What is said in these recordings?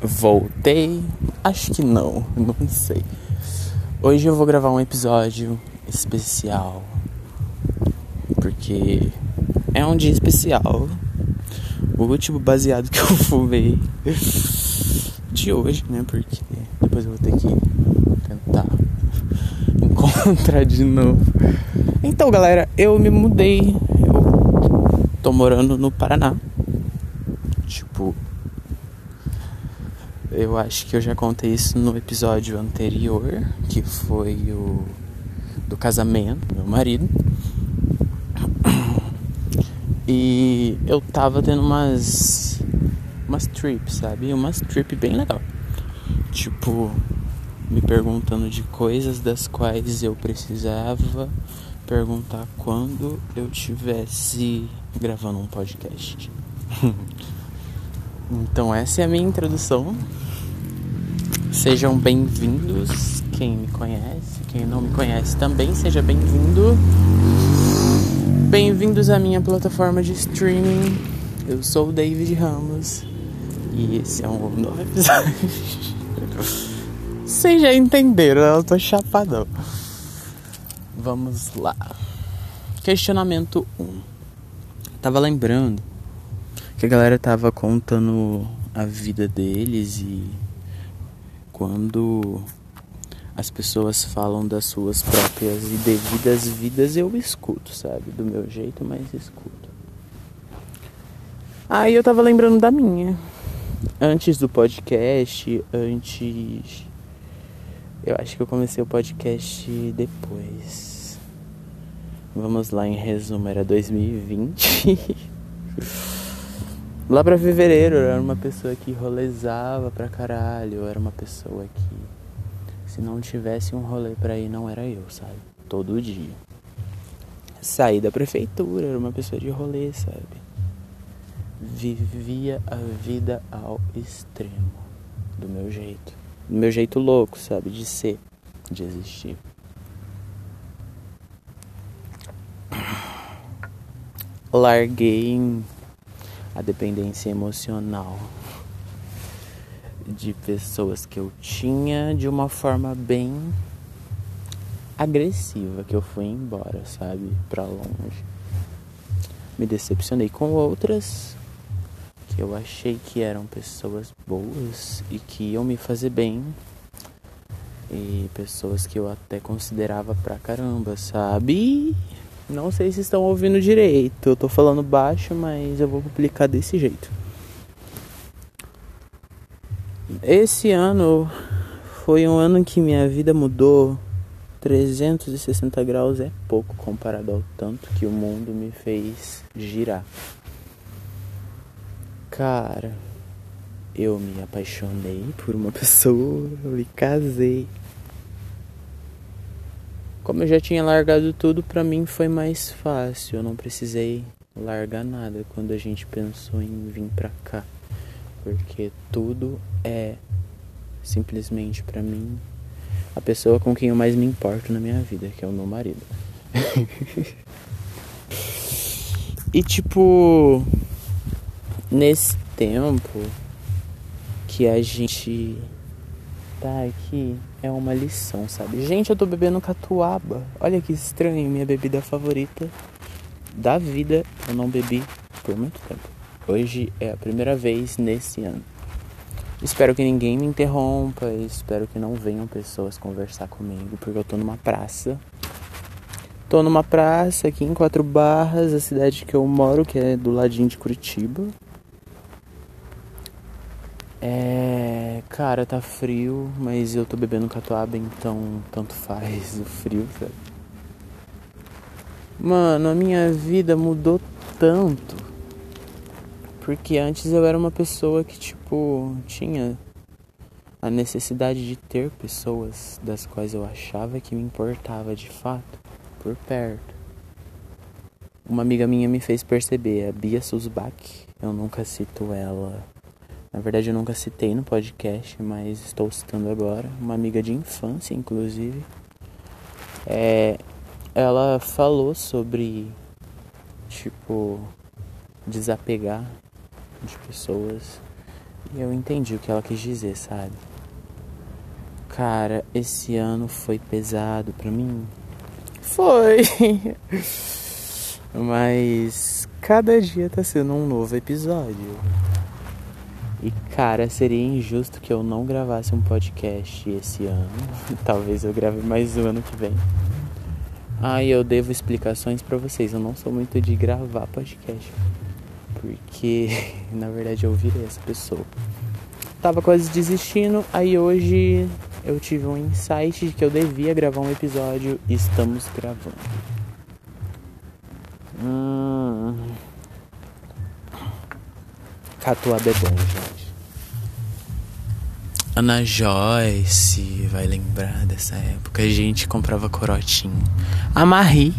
Voltei? Acho que não, não sei. Hoje eu vou gravar um episódio especial. Porque é um dia especial. O último baseado que eu fumei de hoje, né? Porque depois eu vou ter que tentar encontrar de novo. Então, galera, eu me mudei. Eu tô morando no Paraná. Tipo, eu acho que eu já contei isso no episódio anterior, que foi o do casamento do meu marido. E eu tava tendo umas umas trips, sabe? Umas trip bem legal. Tipo, me perguntando de coisas das quais eu precisava perguntar quando eu tivesse gravando um podcast. então essa é a minha introdução Sejam bem-vindos, quem me conhece, quem não me conhece também, seja bem-vindo. Bem-vindos à minha plataforma de streaming. Eu sou o David Ramos e esse é um novo episódio. Vocês já entenderam, eu tô chapadão. Vamos lá. Questionamento 1. Tava lembrando que a galera tava contando a vida deles e quando as pessoas falam das suas próprias e devidas vidas, eu escuto, sabe? Do meu jeito, mas escuto. Aí eu tava lembrando da minha. Antes do podcast, antes. Eu acho que eu comecei o podcast depois. Vamos lá, em resumo, era 2020. Lá pra fevereiro eu era uma pessoa que rolezava pra caralho. Eu era uma pessoa que se não tivesse um rolê pra ir não era eu, sabe? Todo dia. Saí da prefeitura, era uma pessoa de rolê, sabe? Vivia a vida ao extremo. Do meu jeito. Do meu jeito louco, sabe? De ser, de existir. Larguei a dependência emocional de pessoas que eu tinha de uma forma bem agressiva que eu fui embora, sabe, para longe. Me decepcionei com outras que eu achei que eram pessoas boas e que iam me fazer bem. E pessoas que eu até considerava pra caramba, sabe? Não sei se estão ouvindo direito. Eu tô falando baixo, mas eu vou publicar desse jeito. Esse ano foi um ano que minha vida mudou 360 graus é pouco comparado ao tanto que o mundo me fez girar. Cara, eu me apaixonei por uma pessoa, eu me casei. Como eu já tinha largado tudo, para mim foi mais fácil. Eu não precisei largar nada quando a gente pensou em vir pra cá. Porque tudo é simplesmente para mim a pessoa com quem eu mais me importo na minha vida, que é o meu marido. e tipo, nesse tempo que a gente tá aqui é uma lição, sabe? Gente, eu tô bebendo catuaba. Olha que estranho, minha bebida favorita da vida. Eu não bebi por muito tempo. Hoje é a primeira vez nesse ano. Espero que ninguém me interrompa. Espero que não venham pessoas conversar comigo, porque eu tô numa praça. Tô numa praça aqui em Quatro Barras, a cidade que eu moro, que é do ladinho de Curitiba. É. Cara, tá frio, mas eu tô bebendo catuaba, então tanto faz o frio, velho. Mano, a minha vida mudou tanto. Porque antes eu era uma pessoa que, tipo, tinha a necessidade de ter pessoas das quais eu achava que me importava de fato por perto. Uma amiga minha me fez perceber, a Bia Susbach, eu nunca cito ela na verdade, eu nunca citei no podcast, mas estou citando agora. Uma amiga de infância, inclusive. É, ela falou sobre, tipo, desapegar de pessoas E eu entendi o que ela quis dizer, sabe? Cara, esse ano foi pesado pra mim. Foi. Mas cada dia tá sendo um novo episódio. E cara, seria injusto que eu não gravasse um podcast esse ano. Talvez eu grave mais o ano que vem. Ah, e eu devo explicações para vocês. Eu não sou muito de gravar podcast. Porque, na verdade, eu virei essa pessoa. Tava quase desistindo, aí hoje eu tive um insight de que eu devia gravar um episódio e estamos gravando. Hum. Catuaba é bom, gente. Ana Joyce vai lembrar dessa época. A gente comprava corotinho. A Marie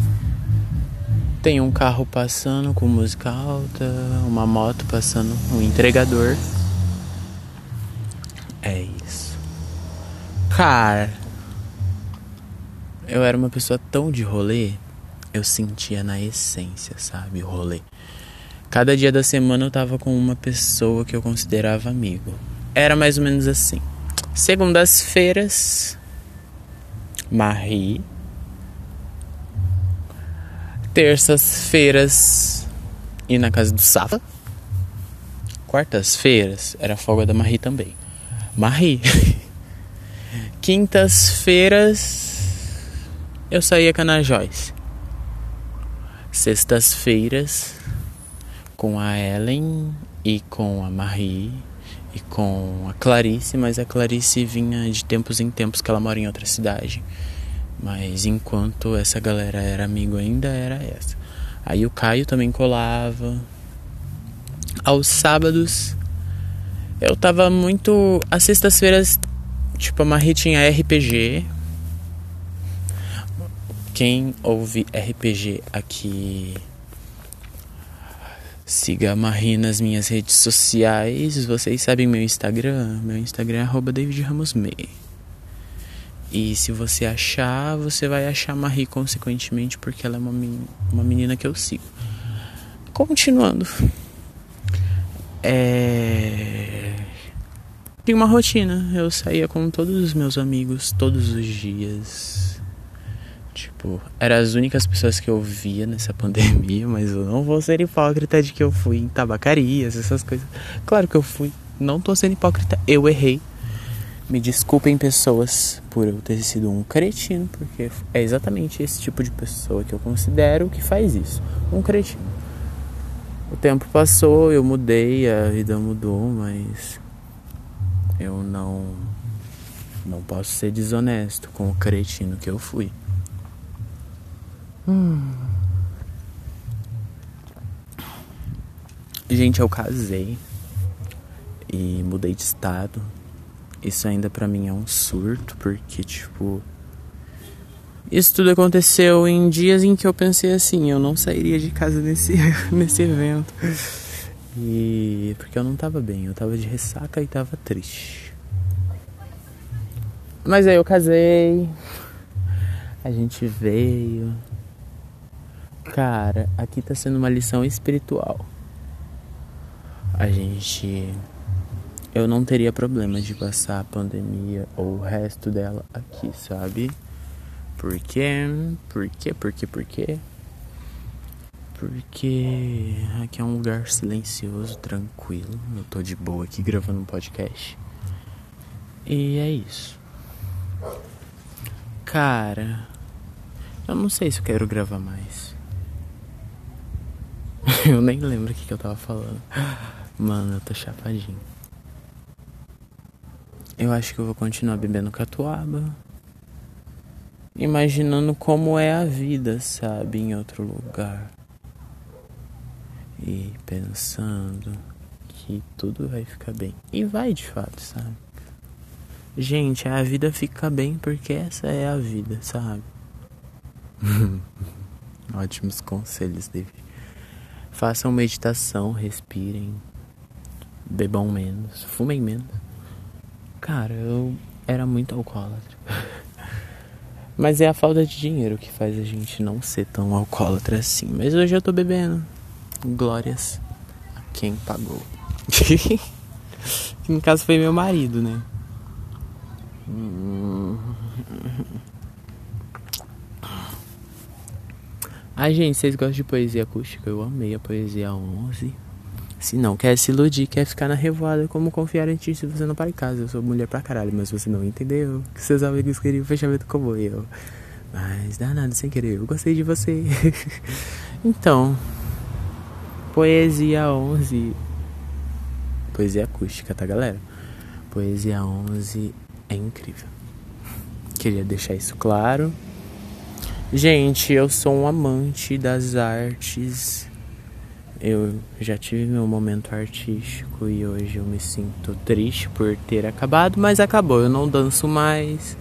tem um carro passando com música alta, uma moto passando, um entregador. É isso. Cara, eu era uma pessoa tão de rolê, eu sentia na essência, sabe, o rolê. Cada dia da semana eu tava com uma pessoa que eu considerava amigo. Era mais ou menos assim. Segundas-feiras, Marie. Terças-feiras, ir na casa do Safa. Quartas-feiras, era folga da Marie também. Marie. Quintas-feiras, eu saía com a Joyce. Sextas-feiras, com a Ellen e com a Marie e com a Clarice, mas a Clarice vinha de tempos em tempos que ela mora em outra cidade. Mas enquanto essa galera era amigo ainda era essa. Aí o Caio também colava. Aos sábados eu tava muito. As sextas-feiras, tipo, a Marie tinha RPG. Quem ouve RPG aqui Siga a Marie nas minhas redes sociais. Vocês sabem meu Instagram? Meu Instagram é arroba David Ramos May. E se você achar, você vai achar a Marie consequentemente, porque ela é uma, uma menina que eu sigo. Continuando. É... Tinha uma rotina. Eu saía com todos os meus amigos todos os dias Tipo, eram as únicas pessoas que eu via nessa pandemia, mas eu não vou ser hipócrita de que eu fui em tabacarias, essas coisas. Claro que eu fui, não tô sendo hipócrita, eu errei. Me desculpem, pessoas, por eu ter sido um cretino, porque é exatamente esse tipo de pessoa que eu considero que faz isso um cretino. O tempo passou, eu mudei, a vida mudou, mas eu não. Não posso ser desonesto com o cretino que eu fui. Hum. Gente, eu casei e mudei de estado. Isso ainda para mim é um surto, porque tipo isso tudo aconteceu em dias em que eu pensei assim, eu não sairia de casa nesse nesse evento. E porque eu não tava bem, eu tava de ressaca e tava triste. Mas aí eu casei. A gente veio, Cara, aqui tá sendo uma lição espiritual. A gente. Eu não teria problema de passar a pandemia ou o resto dela aqui, sabe? Por quê? Por quê? Por quê? Por quê? Porque aqui é um lugar silencioso, tranquilo. Eu tô de boa aqui gravando um podcast. E é isso. Cara, eu não sei se eu quero gravar mais. eu nem lembro o que, que eu tava falando. Mano, eu tô chapadinho. Eu acho que eu vou continuar bebendo catuaba. Imaginando como é a vida, sabe, em outro lugar. E pensando que tudo vai ficar bem. E vai de fato, sabe? Gente, a vida fica bem porque essa é a vida, sabe? Ótimos conselhos, David. Façam meditação, respirem, bebam menos, fumem menos. Cara, eu era muito alcoólatra. Mas é a falta de dinheiro que faz a gente não ser tão alcoólatra assim. Mas hoje eu tô bebendo. Glórias a quem pagou. que no caso foi meu marido, né? Hum. Ai, gente, vocês gostam de poesia acústica? Eu amei a poesia 11. Se não quer se iludir, quer ficar na revoada, como confiar em ti se você não para em casa. Eu sou mulher pra caralho, mas você não entendeu. Que seus amigos queriam fechamento como eu. Mas dá nada sem querer, eu gostei de você. então, poesia 11. Poesia acústica, tá, galera? Poesia 11 é incrível. Queria deixar isso claro. Gente, eu sou um amante das artes. Eu já tive meu momento artístico e hoje eu me sinto triste por ter acabado, mas acabou. Eu não danço mais,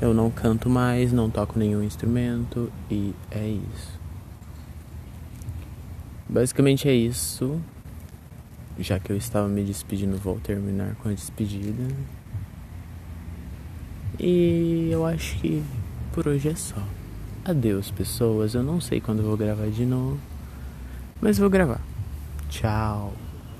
eu não canto mais, não toco nenhum instrumento e é isso. Basicamente é isso. Já que eu estava me despedindo, vou terminar com a despedida. E eu acho que por hoje é só. Adeus, pessoas. Eu não sei quando vou gravar de novo, mas vou gravar. Tchau.